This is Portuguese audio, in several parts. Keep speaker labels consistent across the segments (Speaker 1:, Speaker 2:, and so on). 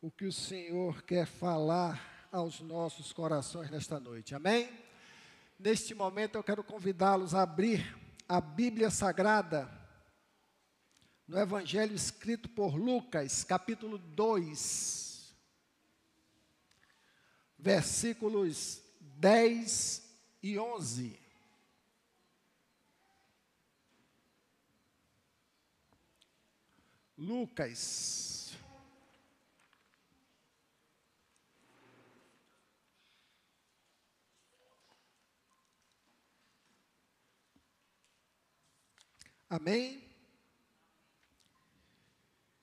Speaker 1: o que o Senhor quer falar aos nossos corações nesta noite. Amém? Neste momento eu quero convidá-los a abrir a Bíblia Sagrada no Evangelho escrito por Lucas, capítulo 2, versículos 10 e 11. Lucas. Amém?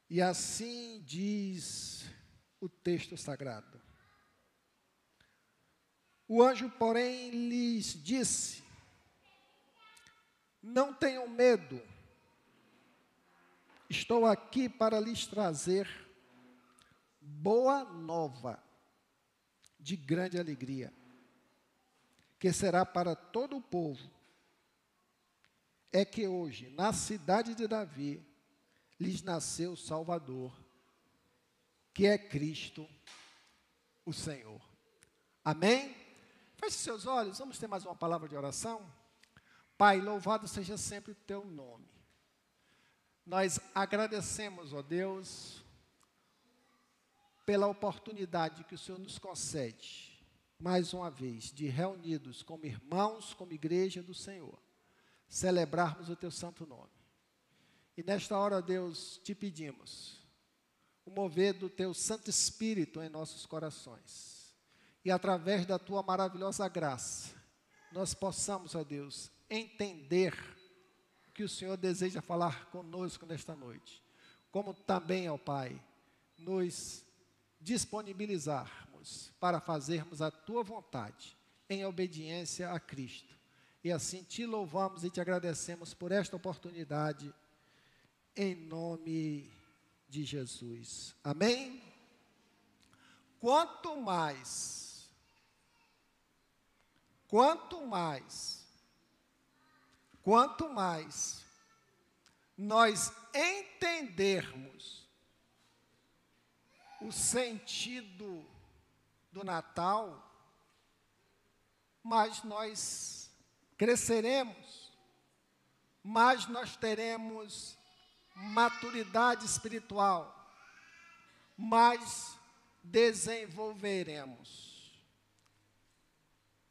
Speaker 1: E assim diz o texto sagrado. O anjo, porém, lhes disse: Não tenham medo Estou aqui para lhes trazer boa nova de grande alegria, que será para todo o povo. É que hoje, na cidade de Davi, lhes nasceu o Salvador, que é Cristo, o Senhor. Amém? Feche seus olhos, vamos ter mais uma palavra de oração. Pai, louvado seja sempre o teu nome. Nós agradecemos, ó Deus, pela oportunidade que o Senhor nos concede, mais uma vez, de reunidos como irmãos, como igreja do Senhor, celebrarmos o teu santo nome. E nesta hora, Deus, te pedimos o mover do teu Santo Espírito em nossos corações. E através da tua maravilhosa graça, nós possamos, ó Deus, entender que o Senhor deseja falar conosco nesta noite. Como também, ó Pai, nos disponibilizarmos para fazermos a tua vontade em obediência a Cristo. E assim te louvamos e te agradecemos por esta oportunidade, em nome de Jesus. Amém? Quanto mais, quanto mais Quanto mais nós entendermos o sentido do Natal, mais nós cresceremos, mais nós teremos maturidade espiritual, mais desenvolveremos.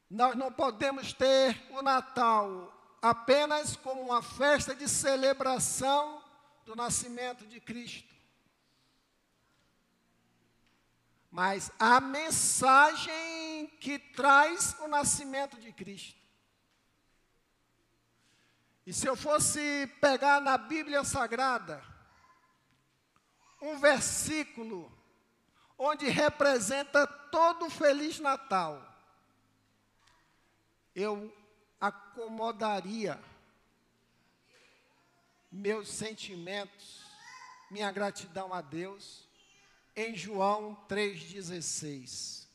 Speaker 1: Nós não podemos ter o Natal apenas como uma festa de celebração do nascimento de Cristo. Mas a mensagem que traz o nascimento de Cristo. E se eu fosse pegar na Bíblia Sagrada um versículo onde representa todo o Feliz Natal, eu acomodaria meus sentimentos, minha gratidão a Deus, em João 3,16,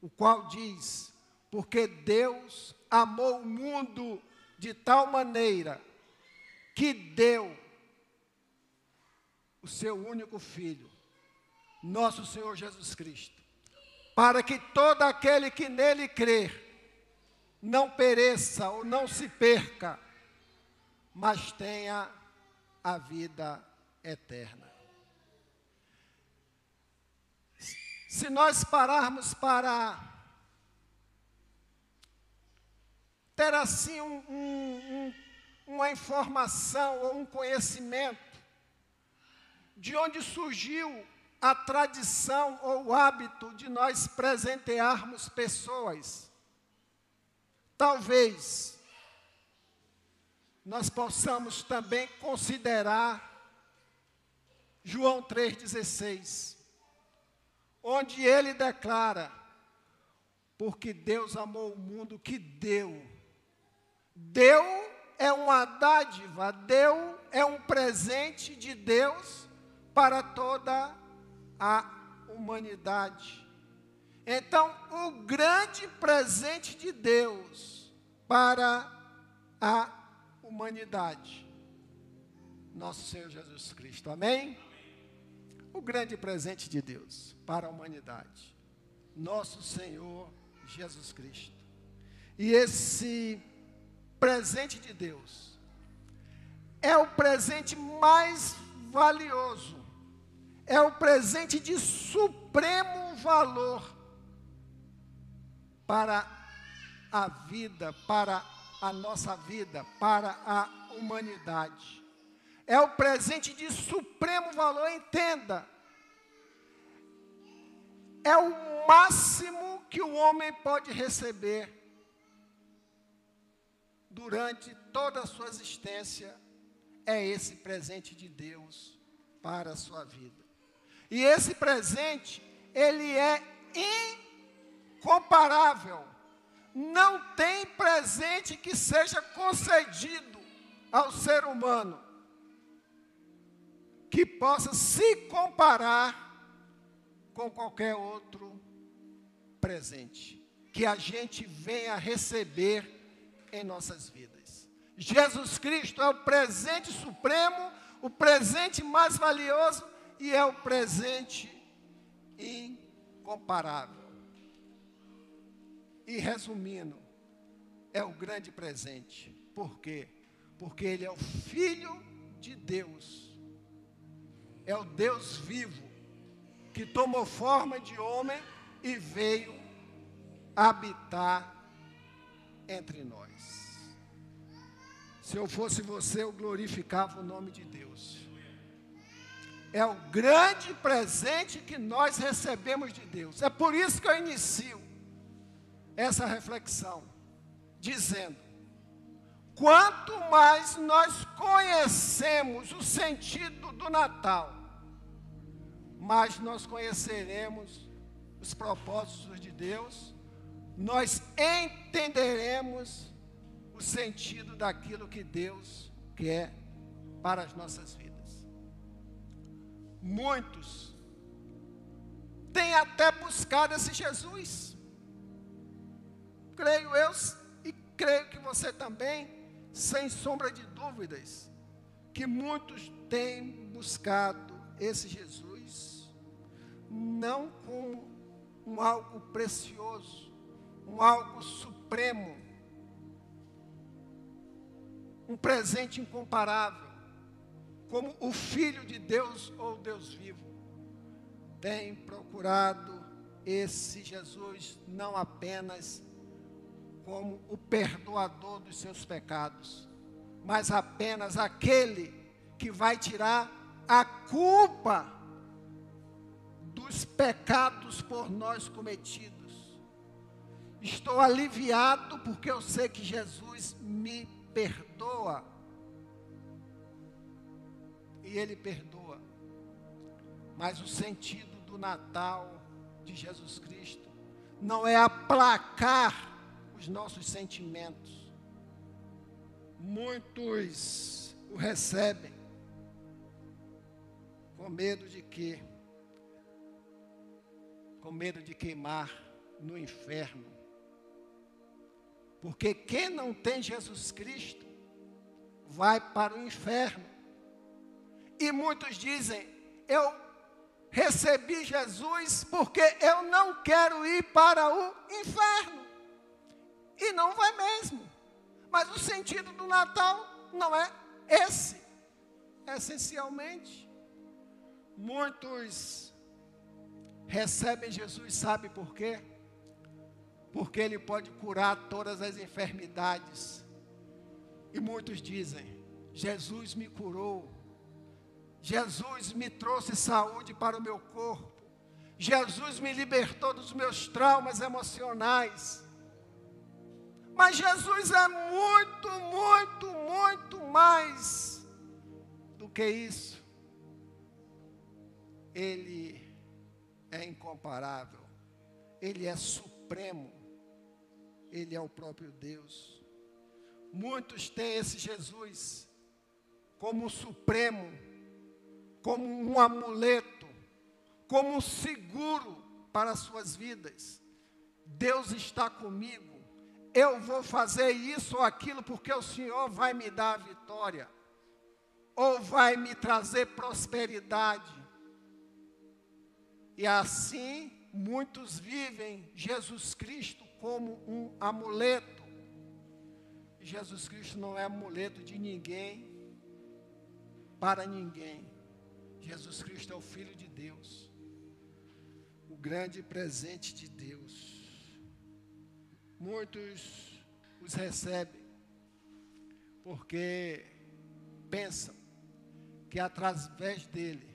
Speaker 1: o qual diz: Porque Deus amou o mundo de tal maneira que deu o seu único Filho, nosso Senhor Jesus Cristo, para que todo aquele que nele crer não pereça ou não se perca, mas tenha a vida eterna. Se nós pararmos para ter assim um, um, um, uma informação ou um conhecimento de onde surgiu a tradição ou o hábito de nós presentearmos pessoas Talvez nós possamos também considerar João 3,16, onde ele declara: Porque Deus amou o mundo que deu. Deu é uma dádiva, deu é um presente de Deus para toda a humanidade. Então, o grande presente de Deus para a humanidade, nosso Senhor Jesus Cristo. Amém? o grande presente de Deus para a humanidade, nosso Senhor Jesus Cristo. E esse presente de Deus é o presente mais valioso, é o presente de supremo valor para a vida, para a nossa vida, para a humanidade. É o presente de supremo valor, entenda. É o máximo que o homem pode receber durante toda a sua existência. É esse presente de Deus para a sua vida. E esse presente, ele é incomparável. Não tem presente que seja concedido ao ser humano que possa se comparar com qualquer outro presente que a gente venha receber em nossas vidas. Jesus Cristo é o presente supremo, o presente mais valioso e é o presente incomparável. E resumindo, é o grande presente. Por quê? Porque ele é o Filho de Deus. É o Deus vivo que tomou forma de homem e veio habitar entre nós. Se eu fosse você, eu glorificava o nome de Deus. É o grande presente que nós recebemos de Deus. É por isso que eu inicio essa reflexão, dizendo: quanto mais nós conhecemos o sentido do Natal, mais nós conheceremos os propósitos de Deus, nós entenderemos o sentido daquilo que Deus quer para as nossas vidas. Muitos têm até buscado esse Jesus creio eu e creio que você também, sem sombra de dúvidas, que muitos têm buscado esse Jesus não como um algo precioso, um algo supremo, um presente incomparável, como o Filho de Deus ou Deus vivo, tem procurado esse Jesus não apenas como o perdoador dos seus pecados, mas apenas aquele que vai tirar a culpa dos pecados por nós cometidos. Estou aliviado porque eu sei que Jesus me perdoa. E Ele perdoa. Mas o sentido do Natal de Jesus Cristo não é aplacar os nossos sentimentos. Muitos o recebem com medo de que com medo de queimar no inferno. Porque quem não tem Jesus Cristo vai para o inferno. E muitos dizem: Eu recebi Jesus porque eu não quero ir para o inferno. E não vai mesmo. Mas o sentido do Natal não é esse. Essencialmente, muitos recebem Jesus, sabe por quê? Porque ele pode curar todas as enfermidades. E muitos dizem: Jesus me curou. Jesus me trouxe saúde para o meu corpo. Jesus me libertou dos meus traumas emocionais. Mas Jesus é muito, muito, muito mais do que isso. Ele é incomparável. Ele é supremo. Ele é o próprio Deus. Muitos têm esse Jesus como supremo, como um amuleto, como seguro para as suas vidas. Deus está comigo eu vou fazer isso ou aquilo porque o Senhor vai me dar a vitória, ou vai me trazer prosperidade. E assim, muitos vivem Jesus Cristo como um amuleto. Jesus Cristo não é amuleto de ninguém, para ninguém. Jesus Cristo é o Filho de Deus, o grande presente de Deus. Muitos os recebem porque pensam que através dele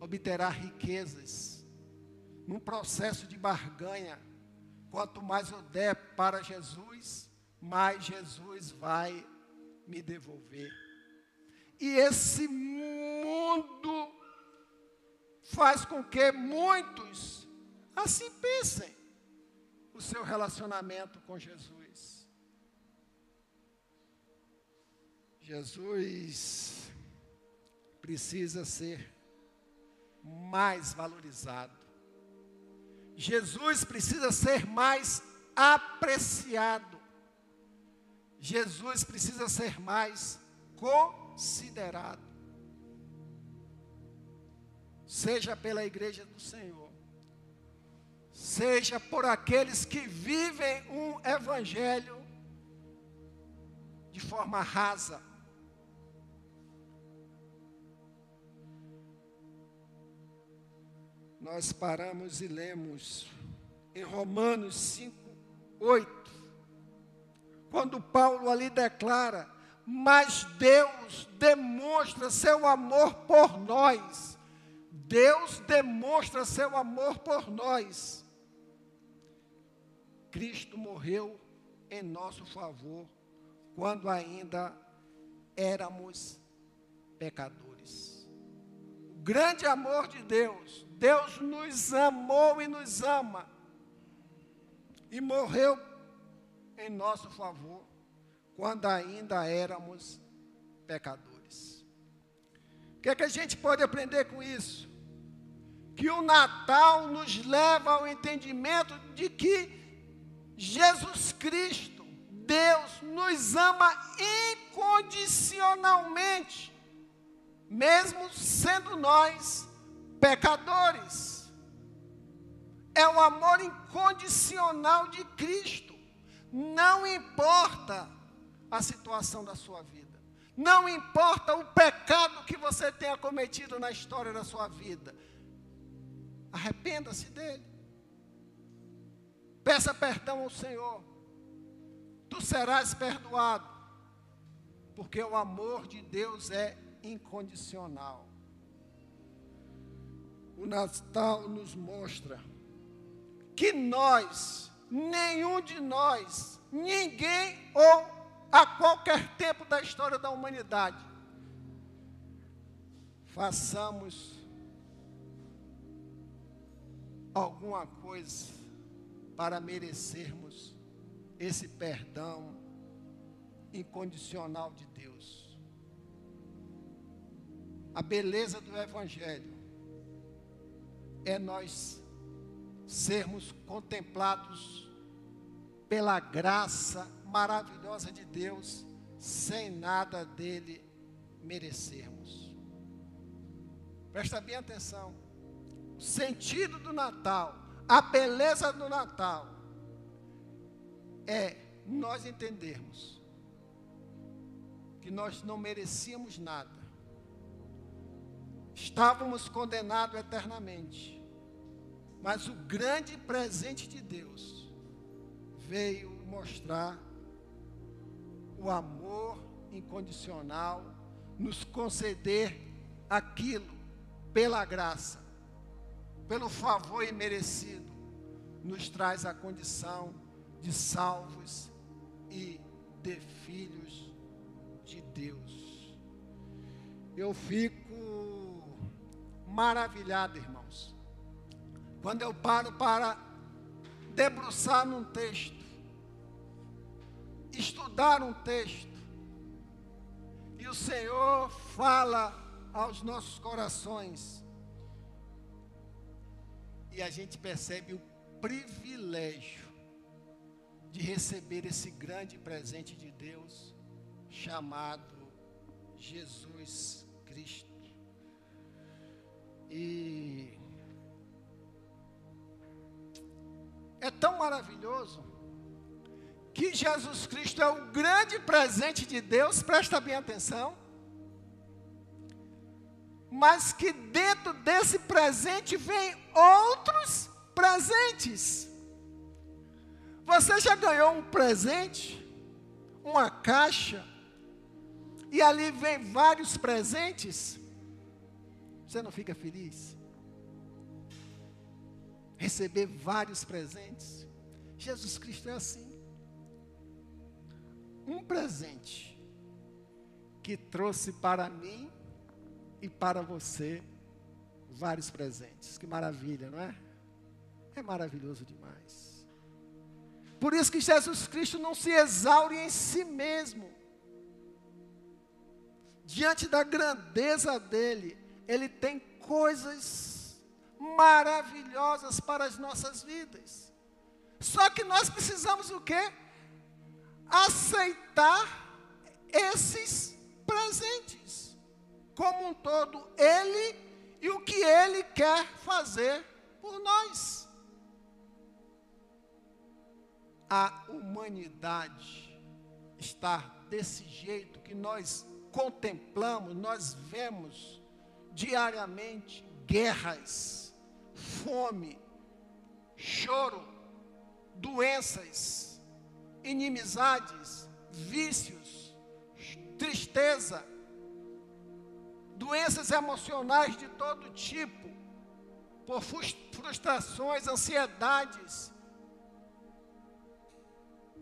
Speaker 1: obterá riquezas num processo de barganha. Quanto mais eu der para Jesus, mais Jesus vai me devolver. E esse mundo faz com que muitos assim pensem o seu relacionamento com Jesus. Jesus precisa ser mais valorizado. Jesus precisa ser mais apreciado. Jesus precisa ser mais considerado. Seja pela igreja do Senhor, seja por aqueles que vivem um evangelho de forma rasa, nós paramos e lemos em Romanos 5, 8, quando Paulo ali declara: Mas Deus demonstra seu amor por nós. Deus demonstra seu amor por nós. Cristo morreu em nosso favor quando ainda éramos pecadores. O grande amor de Deus Deus nos amou e nos ama. E morreu em nosso favor quando ainda éramos pecadores. O que é que a gente pode aprender com isso? Que o Natal nos leva ao entendimento de que Jesus Cristo, Deus, nos ama incondicionalmente, mesmo sendo nós pecadores. É o amor incondicional de Cristo. Não importa a situação da sua vida. Não importa o pecado que você tenha cometido na história da sua vida. Arrependa-se dele. Peça perdão ao Senhor. Tu serás perdoado. Porque o amor de Deus é incondicional. O Natal nos mostra que nós, nenhum de nós, ninguém ou a qualquer tempo da história da humanidade, façamos alguma coisa para merecermos esse perdão incondicional de Deus. A beleza do Evangelho é nós sermos contemplados pela graça maravilhosa de Deus, sem nada dele merecermos. Presta bem atenção. O sentido do Natal, a beleza do Natal, é nós entendermos que nós não merecíamos nada, Estávamos condenados eternamente. Mas o grande presente de Deus veio mostrar o amor incondicional, nos conceder aquilo pela graça, pelo favor imerecido, nos traz a condição de salvos e de filhos de Deus. Eu fico maravilhado, irmãos. Quando eu paro para debruçar num texto, estudar um texto, e o Senhor fala aos nossos corações, e a gente percebe o privilégio de receber esse grande presente de Deus, chamado Jesus Cristo. E é tão maravilhoso que Jesus Cristo é o grande presente de Deus, presta bem atenção. Mas que dentro desse presente vem outros presentes. Você já ganhou um presente, uma caixa, e ali vem vários presentes? Você não fica feliz? Receber vários presentes. Jesus Cristo é assim um presente que trouxe para mim e para você vários presentes. Que maravilha, não é? É maravilhoso demais. Por isso que Jesus Cristo não se exaure em si mesmo. Diante da grandeza dele, ele tem coisas maravilhosas para as nossas vidas. Só que nós precisamos o quê? aceitar esses presentes como um todo, Ele e o que Ele quer fazer por nós. A humanidade está desse jeito que nós contemplamos, nós vemos diariamente guerras, fome, choro, doenças, inimizades, vícios, tristeza, doenças emocionais de todo tipo, por frustrações, ansiedades,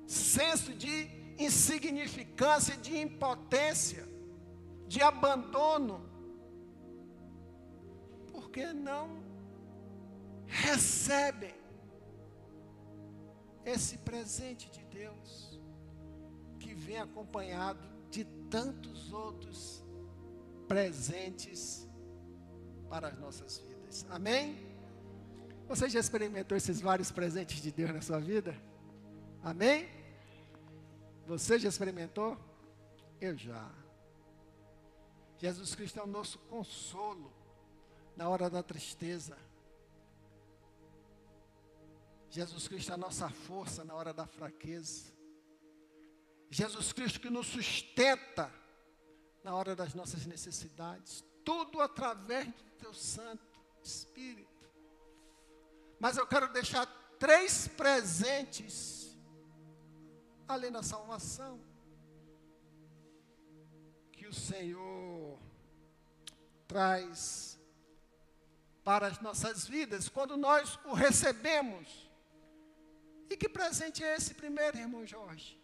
Speaker 1: senso de insignificância, de impotência, de abandono. Porque não recebem esse presente de Deus, que vem acompanhado de tantos outros presentes para as nossas vidas. Amém? Você já experimentou esses vários presentes de Deus na sua vida? Amém? Você já experimentou? Eu já. Jesus Cristo é o nosso consolo na hora da tristeza. Jesus Cristo é a nossa força na hora da fraqueza. Jesus Cristo que nos sustenta na hora das nossas necessidades. Tudo através do teu Santo Espírito. Mas eu quero deixar três presentes além da salvação que o Senhor traz para as nossas vidas quando nós o recebemos e que presente é esse primeiro, irmão Jorge?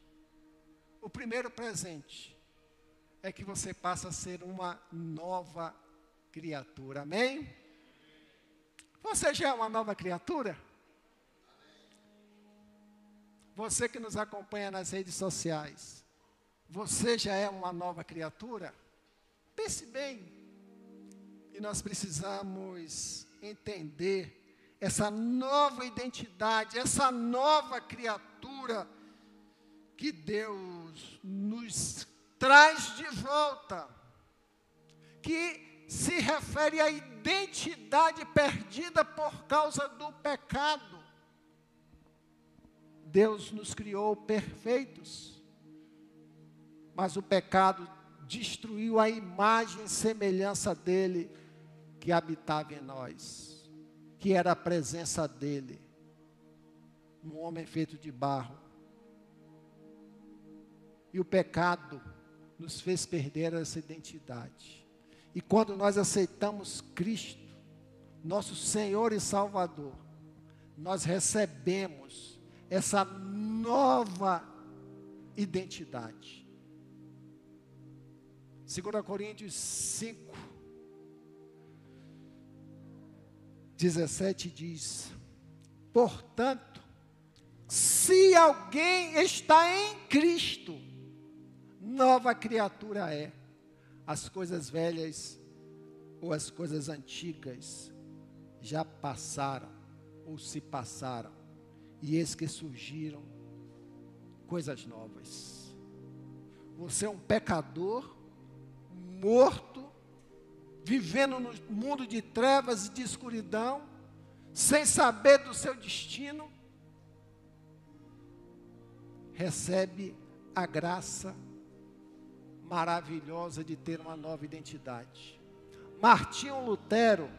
Speaker 1: O primeiro presente é que você passa a ser uma nova criatura. Amém? Você já é uma nova criatura? Você que nos acompanha nas redes sociais, você já é uma nova criatura? Pense bem. E nós precisamos entender essa nova identidade, essa nova criatura que Deus nos traz de volta, que se refere à identidade perdida por causa do pecado. Deus nos criou perfeitos, mas o pecado destruiu a imagem e semelhança dele que habitava em nós que era a presença dele, um homem feito de barro. E o pecado nos fez perder essa identidade. E quando nós aceitamos Cristo, nosso Senhor e Salvador, nós recebemos essa nova identidade. 2 Coríntios 5, 17 diz: Portanto, se alguém está em Cristo, nova criatura é. As coisas velhas ou as coisas antigas já passaram ou se passaram, e eis que surgiram coisas novas. Você é um pecador morto vivendo no mundo de trevas e de escuridão, sem saber do seu destino, recebe a graça maravilhosa de ter uma nova identidade. Martinho Lutero,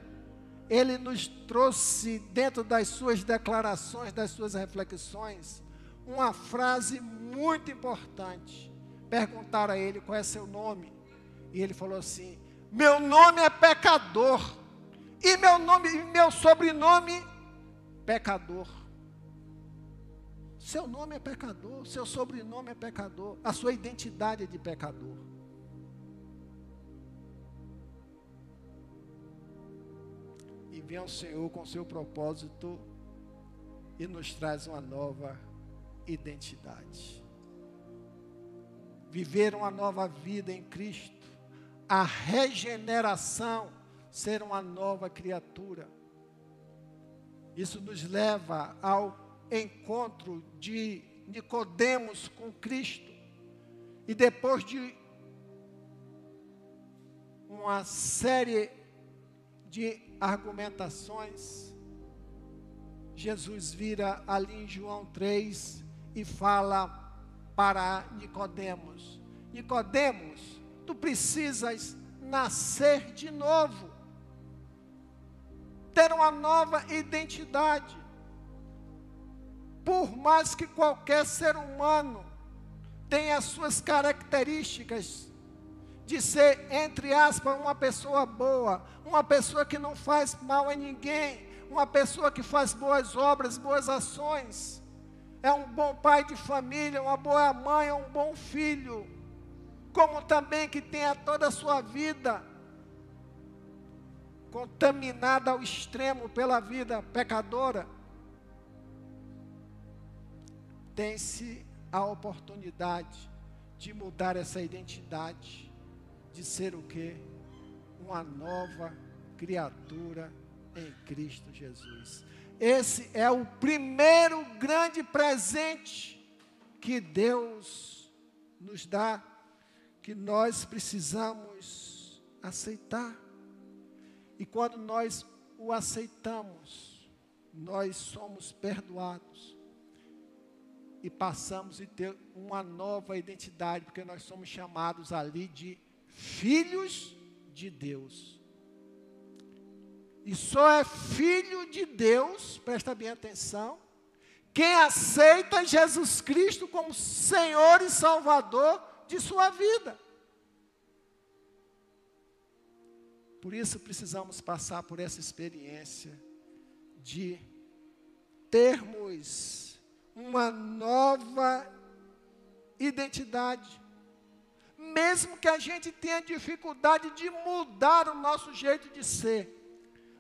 Speaker 1: ele nos trouxe dentro das suas declarações, das suas reflexões, uma frase muito importante. Perguntaram a ele qual é seu nome. E ele falou assim: Meu nome é pecador. E meu nome, meu sobrenome, pecador. Seu nome é pecador, seu sobrenome é pecador, a sua identidade é de pecador. E vem o Senhor com seu propósito e nos traz uma nova identidade. Viver uma nova vida em Cristo, a regeneração, ser uma nova criatura. Isso nos leva ao encontro de Nicodemos com Cristo. E depois de uma série de argumentações, Jesus vira ali em João 3 e fala para Nicodemos: Nicodemos, tu precisas nascer de novo, ter uma nova identidade. Por mais que qualquer ser humano tenha as suas características de ser, entre aspas, uma pessoa boa, uma pessoa que não faz mal a ninguém, uma pessoa que faz boas obras, boas ações é um bom pai de família, uma boa mãe, é um bom filho, como também que tenha toda a sua vida contaminada ao extremo pela vida pecadora, tem-se a oportunidade de mudar essa identidade, de ser o que? Uma nova criatura em Cristo Jesus. Esse é o primeiro grande presente que Deus nos dá, que nós precisamos aceitar. E quando nós o aceitamos, nós somos perdoados e passamos a ter uma nova identidade, porque nós somos chamados ali de filhos de Deus. E só é filho de Deus, presta bem atenção, quem aceita Jesus Cristo como Senhor e Salvador de sua vida. Por isso precisamos passar por essa experiência de termos uma nova identidade. Mesmo que a gente tenha dificuldade de mudar o nosso jeito de ser,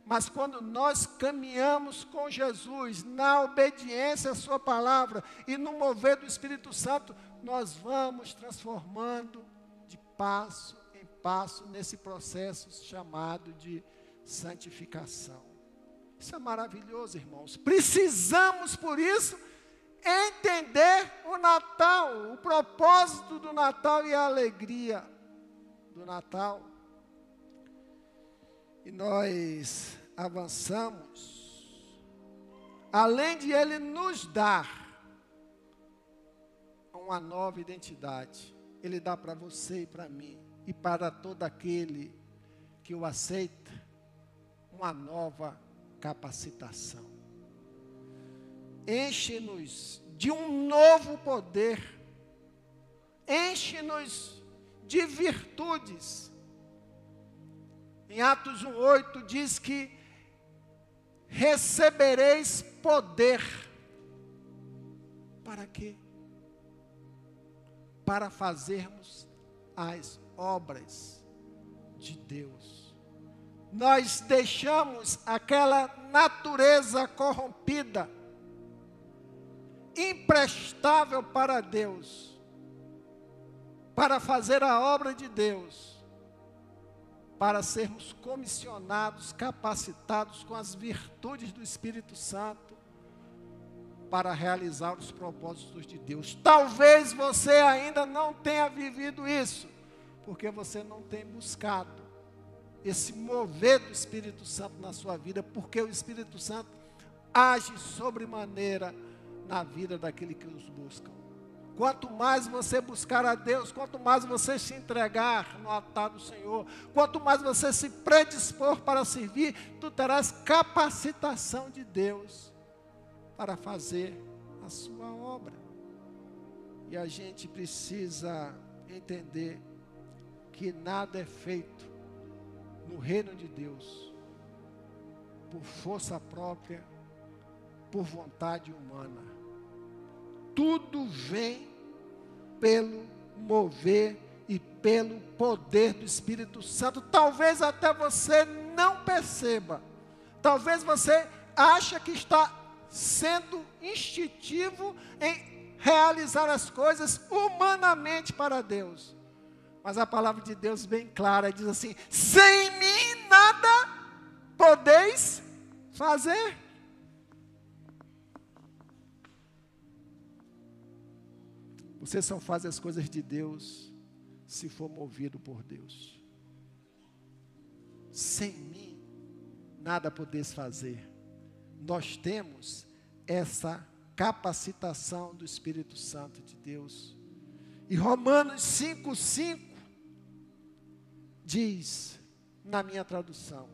Speaker 1: mas quando nós caminhamos com Jesus, na obediência à Sua palavra e no mover do Espírito Santo, nós vamos transformando de passo em passo nesse processo chamado de santificação. Isso é maravilhoso, irmãos. Precisamos, por isso, entender o Natal, o propósito do Natal e a alegria do Natal e nós avançamos, além de Ele nos dar uma nova identidade, Ele dá para você e para mim, e para todo aquele que o aceita, uma nova capacitação. Enche-nos de um novo poder, enche-nos de virtudes em Atos 1,8 diz que recebereis poder. Para quê? Para fazermos as obras de Deus. Nós deixamos aquela natureza corrompida, imprestável para Deus, para fazer a obra de Deus para sermos comissionados, capacitados com as virtudes do Espírito Santo para realizar os propósitos de Deus. Talvez você ainda não tenha vivido isso, porque você não tem buscado esse mover do Espírito Santo na sua vida, porque o Espírito Santo age sobremaneira na vida daquele que os buscam. Quanto mais você buscar a Deus, quanto mais você se entregar no altar do Senhor, quanto mais você se predispor para servir, tu terás capacitação de Deus para fazer a sua obra. E a gente precisa entender que nada é feito no reino de Deus por força própria, por vontade humana tudo vem pelo mover e pelo poder do Espírito Santo. Talvez até você não perceba. Talvez você ache que está sendo instintivo em realizar as coisas humanamente para Deus. Mas a palavra de Deus bem clara diz assim: sem mim nada podeis fazer. Você só faz as coisas de Deus se for movido por Deus. Sem mim, nada podes fazer. Nós temos essa capacitação do Espírito Santo de Deus. E Romanos 5,5 diz, na minha tradução,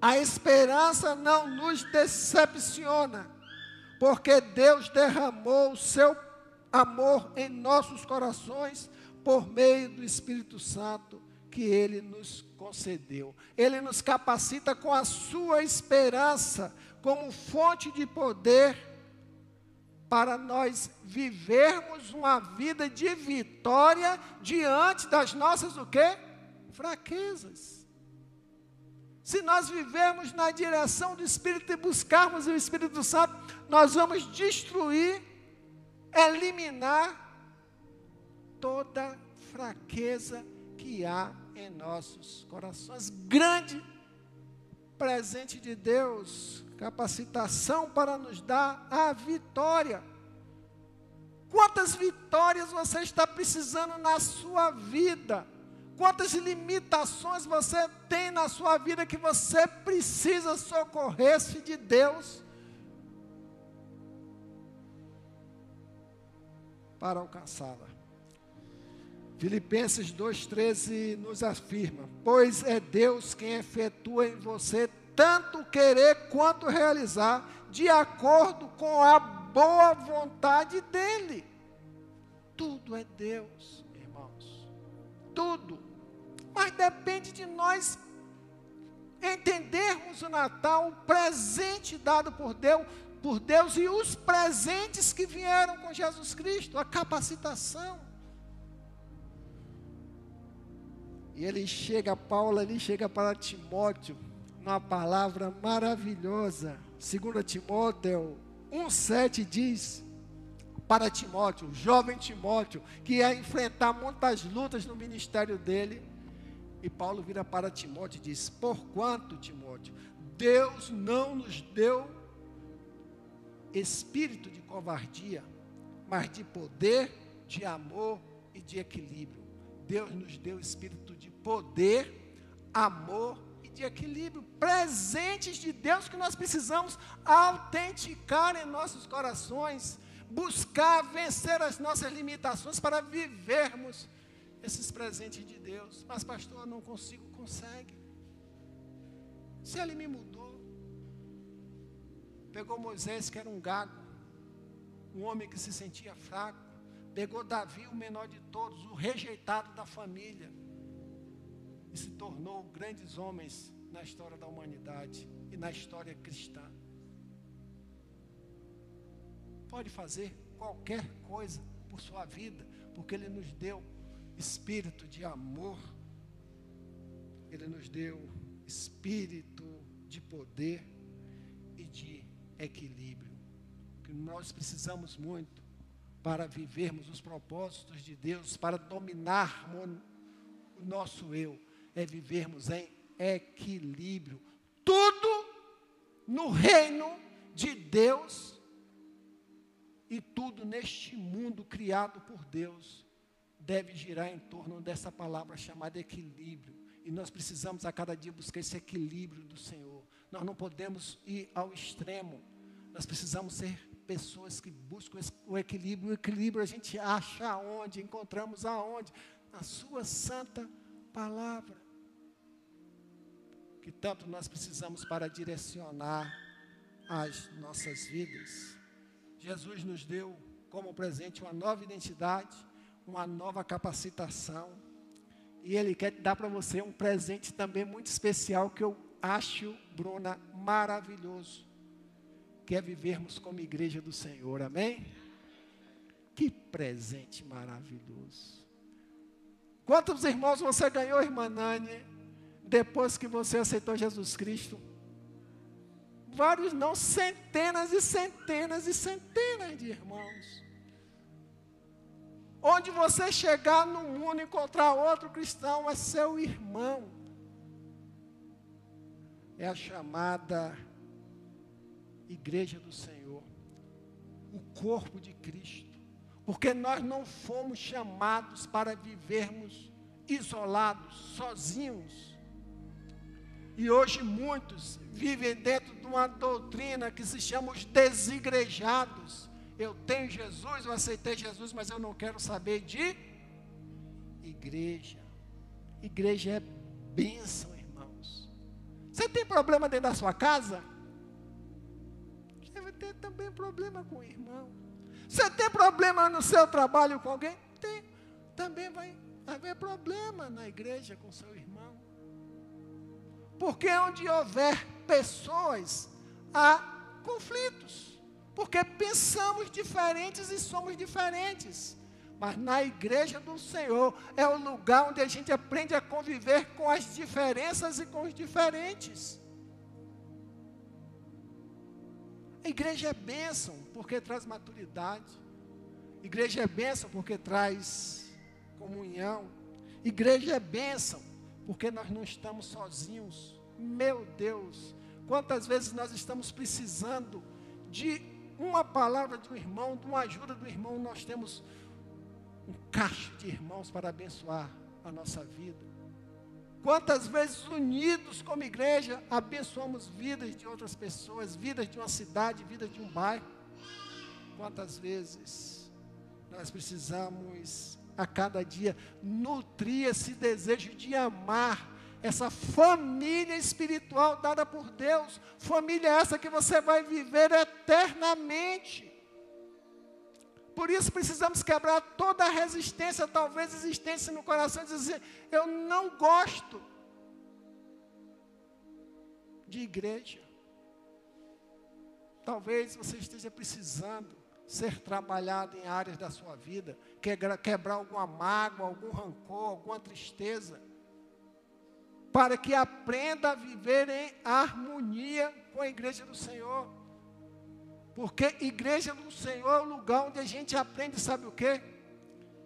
Speaker 1: a esperança não nos decepciona, porque Deus derramou o seu amor em nossos corações por meio do Espírito Santo que ele nos concedeu. Ele nos capacita com a sua esperança como fonte de poder para nós vivermos uma vida de vitória diante das nossas o quê? Fraquezas. Se nós vivermos na direção do Espírito e buscarmos o Espírito Santo, nós vamos destruir eliminar toda fraqueza que há em nossos corações. Grande presente de Deus, capacitação para nos dar a vitória. Quantas vitórias você está precisando na sua vida? Quantas limitações você tem na sua vida que você precisa socorrer-se de Deus? Para alcançá-la. Filipenses 2,13 nos afirma: Pois é Deus quem efetua em você tanto querer quanto realizar, de acordo com a boa vontade dEle. Tudo é Deus, irmãos. Tudo. Mas depende de nós entendermos o Natal, o presente dado por Deus, por Deus e os presentes que vieram com Jesus Cristo, a capacitação. E ele chega, Paulo ele chega para Timóteo, numa palavra maravilhosa. 2 Timóteo 1,7 diz para Timóteo, jovem Timóteo, que ia enfrentar muitas lutas no ministério dele. E Paulo vira para Timóteo e diz: Porquanto, Timóteo, Deus não nos deu espírito de covardia, mas de poder, de amor e de equilíbrio. Deus nos deu espírito de poder, amor e de equilíbrio, presentes de Deus que nós precisamos autenticar em nossos corações, buscar vencer as nossas limitações para vivermos esses presentes de Deus. Mas, pastor, eu não consigo, consegue. Se ele me mudou, Pegou Moisés, que era um gago, um homem que se sentia fraco. Pegou Davi, o menor de todos, o rejeitado da família. E se tornou grandes homens na história da humanidade e na história cristã. Pode fazer qualquer coisa por sua vida, porque Ele nos deu espírito de amor, Ele nos deu espírito de poder e de equilíbrio, que nós precisamos muito para vivermos os propósitos de Deus, para dominar o nosso eu, é vivermos em equilíbrio. Tudo no reino de Deus e tudo neste mundo criado por Deus deve girar em torno dessa palavra chamada equilíbrio. E nós precisamos a cada dia buscar esse equilíbrio do Senhor. Nós não podemos ir ao extremo. Nós precisamos ser pessoas que buscam o equilíbrio. O equilíbrio a gente acha aonde? Encontramos aonde? Na Sua santa palavra. Que tanto nós precisamos para direcionar as nossas vidas. Jesus nos deu como presente uma nova identidade, uma nova capacitação. E Ele quer dar para você um presente também muito especial que eu acho, Bruna, maravilhoso que é vivermos como igreja do Senhor, amém? Que presente maravilhoso. Quantos irmãos você ganhou, irmã Nani, depois que você aceitou Jesus Cristo? Vários não, centenas e centenas e centenas de irmãos. Onde você chegar no mundo e encontrar outro cristão, é seu irmão. É a chamada igreja do Senhor, o corpo de Cristo, porque nós não fomos chamados para vivermos isolados, sozinhos. E hoje muitos vivem dentro de uma doutrina que se chama os desigrejados. Eu tenho Jesus, eu aceitei Jesus, mas eu não quero saber de igreja. Igreja é bênção, irmãos. Você tem problema dentro da sua casa? Também problema com o irmão. Você tem problema no seu trabalho com alguém? Tem. Também vai haver problema na igreja com seu irmão. Porque onde houver pessoas, há conflitos. Porque pensamos diferentes e somos diferentes. Mas na igreja do Senhor é o lugar onde a gente aprende a conviver com as diferenças e com os diferentes. A igreja é bênção porque traz maturidade. Igreja é bênção porque traz comunhão. Igreja é bênção porque nós não estamos sozinhos. Meu Deus, quantas vezes nós estamos precisando de uma palavra de um irmão, de uma ajuda do irmão, nós temos um cacho de irmãos para abençoar a nossa vida. Quantas vezes unidos como igreja abençoamos vidas de outras pessoas, vidas de uma cidade, vidas de um bairro. Quantas vezes nós precisamos a cada dia nutrir esse desejo de amar essa família espiritual dada por Deus, família essa que você vai viver eternamente. Por isso precisamos quebrar toda resistência, talvez existência no coração, dizer: eu não gosto de igreja. Talvez você esteja precisando ser trabalhado em áreas da sua vida, quebrar alguma mágoa, algum rancor, alguma tristeza, para que aprenda a viver em harmonia com a igreja do Senhor. Porque igreja do Senhor é o lugar onde a gente aprende, sabe o quê?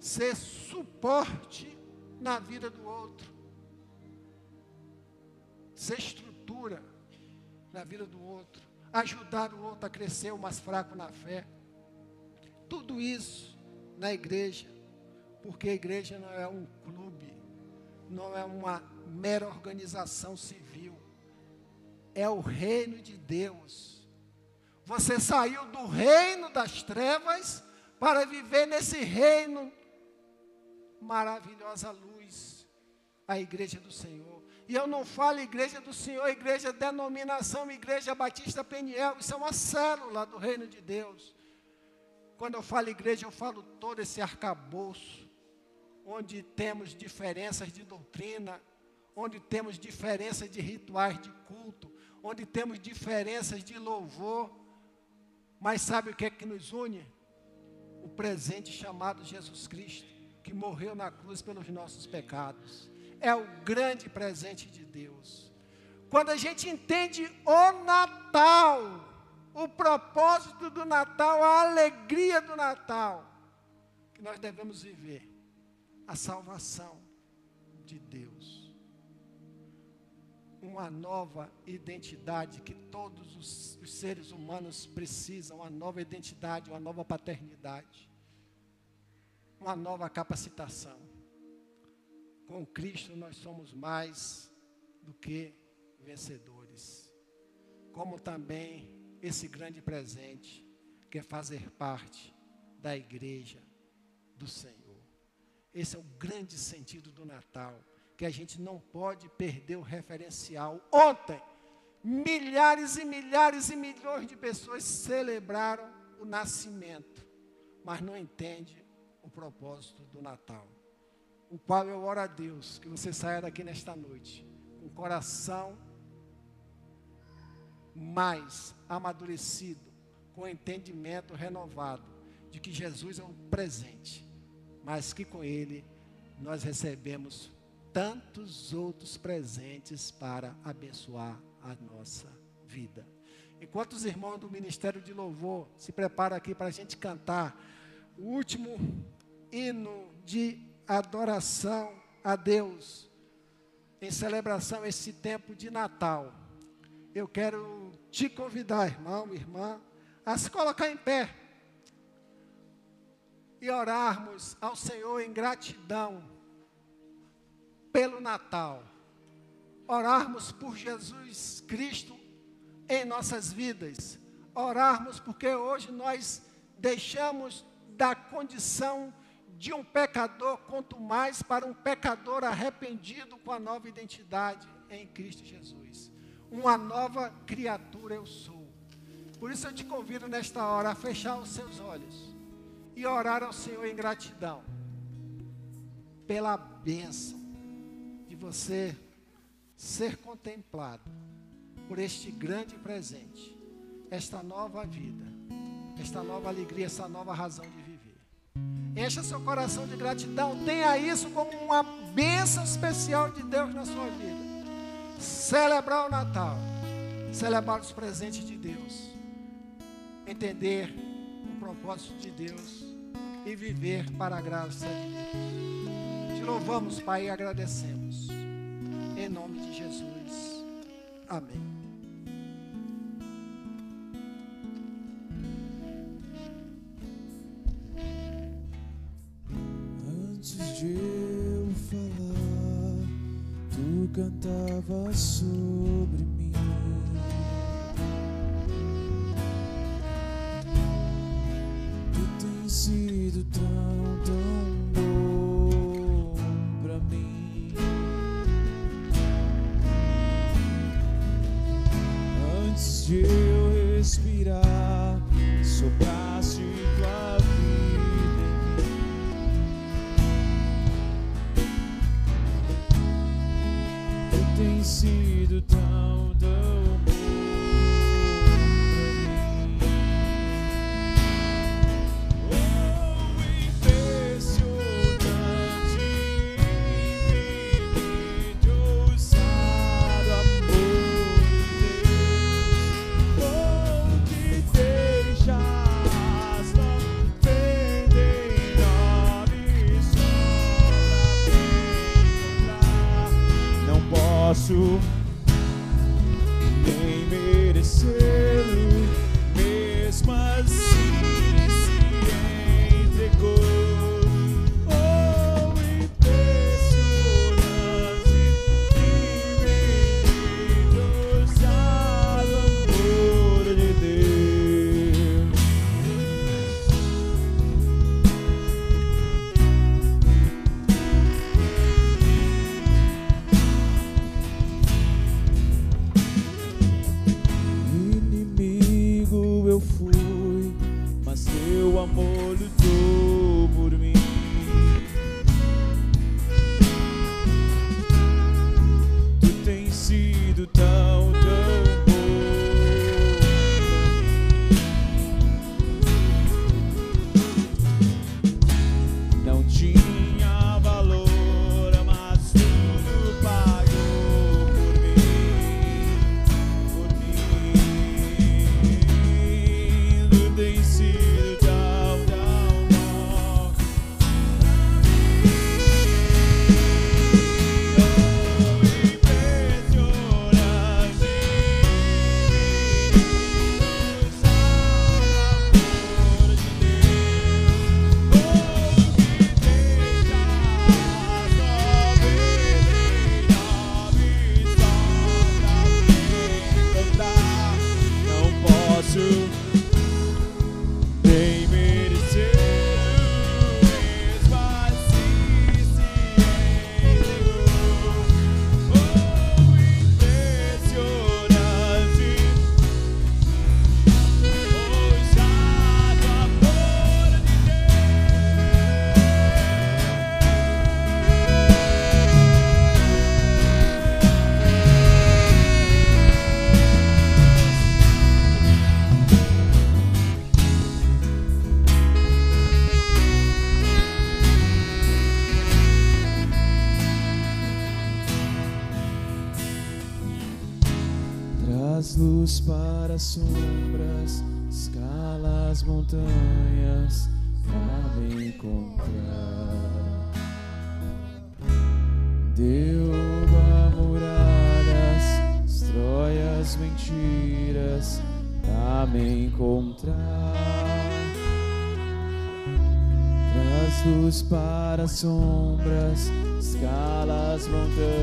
Speaker 1: Ser suporte na vida do outro. Ser estrutura na vida do outro. Ajudar o outro a crescer, o mais fraco na fé. Tudo isso na igreja. Porque a igreja não é um clube, não é uma mera organização civil. É o reino de Deus você saiu do reino das trevas para viver nesse reino maravilhosa luz, a igreja do Senhor. E eu não falo igreja do Senhor, igreja denominação, igreja Batista Peniel, isso é uma célula do reino de Deus. Quando eu falo igreja, eu falo todo esse arcabouço, onde temos diferenças de doutrina, onde temos diferenças de rituais de culto, onde temos diferenças de louvor, mas sabe o que é que nos une? O presente chamado Jesus Cristo, que morreu na cruz pelos nossos pecados. É o grande presente de Deus. Quando a gente entende o Natal, o propósito do Natal, a alegria do Natal, que nós devemos viver, a salvação de Deus uma nova identidade que todos os, os, seres humanos precisam, uma nova identidade, uma nova paternidade, uma nova capacitação. Com Cristo nós somos mais do que vencedores. Como também esse grande presente que é fazer parte da igreja do Senhor. Esse é o grande sentido do Natal, que a gente não pode perder o referencial. Ontem, milhares e milhares e milhões de pessoas celebraram o nascimento, mas não entende o propósito do Natal. O qual eu oro a Deus que você saia daqui nesta noite com o coração mais amadurecido, com entendimento renovado de que Jesus é um presente mas que com ele nós recebemos tantos outros presentes para abençoar a nossa vida. Enquanto os irmãos do Ministério de Louvor se preparam aqui para a gente cantar o último hino de adoração a Deus, em celebração a esse tempo de Natal, eu quero te convidar, irmão, irmã, a se colocar em pé e orarmos ao Senhor em gratidão pelo Natal, orarmos por Jesus Cristo em nossas vidas, orarmos porque hoje nós deixamos da condição de um pecador, quanto mais para um pecador arrependido com a nova identidade em Cristo Jesus. Uma nova criatura eu sou. Por isso eu te convido nesta hora a fechar os seus olhos e orar ao Senhor em gratidão pela bênção você ser contemplado por este grande presente, esta nova vida, esta nova alegria, essa nova razão de viver. Encha seu coração de gratidão, tenha isso como uma bênção especial de Deus na sua vida. Celebrar o Natal, celebrar os presentes de Deus, entender o propósito de Deus e viver para a graça de Deus. Louvamos, Pai, e agradecemos. Em nome de Jesus. Amém.
Speaker 2: Antes de eu falar, tu cantavas sobre nem merecê-lo, mesmo assim para as sombras, escala as montanhas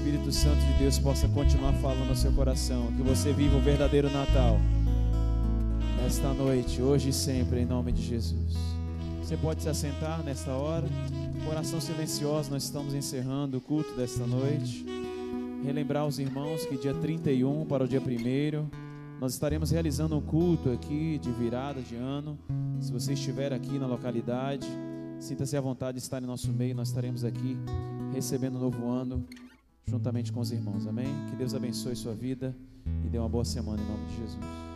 Speaker 2: Espírito Santo de Deus possa continuar falando no seu coração. Que você viva o verdadeiro Natal. Nesta noite, hoje e sempre, em nome de Jesus. Você pode se assentar nesta hora. Oração silenciosa, nós estamos encerrando o culto desta noite. Relembrar os irmãos que dia 31 para o dia 1 nós estaremos realizando um culto aqui de virada de ano. Se você estiver aqui na localidade, sinta-se à vontade de estar em nosso meio. Nós estaremos aqui recebendo o novo ano juntamente com os irmãos. Amém? Que Deus abençoe sua vida e dê uma boa semana em nome de Jesus.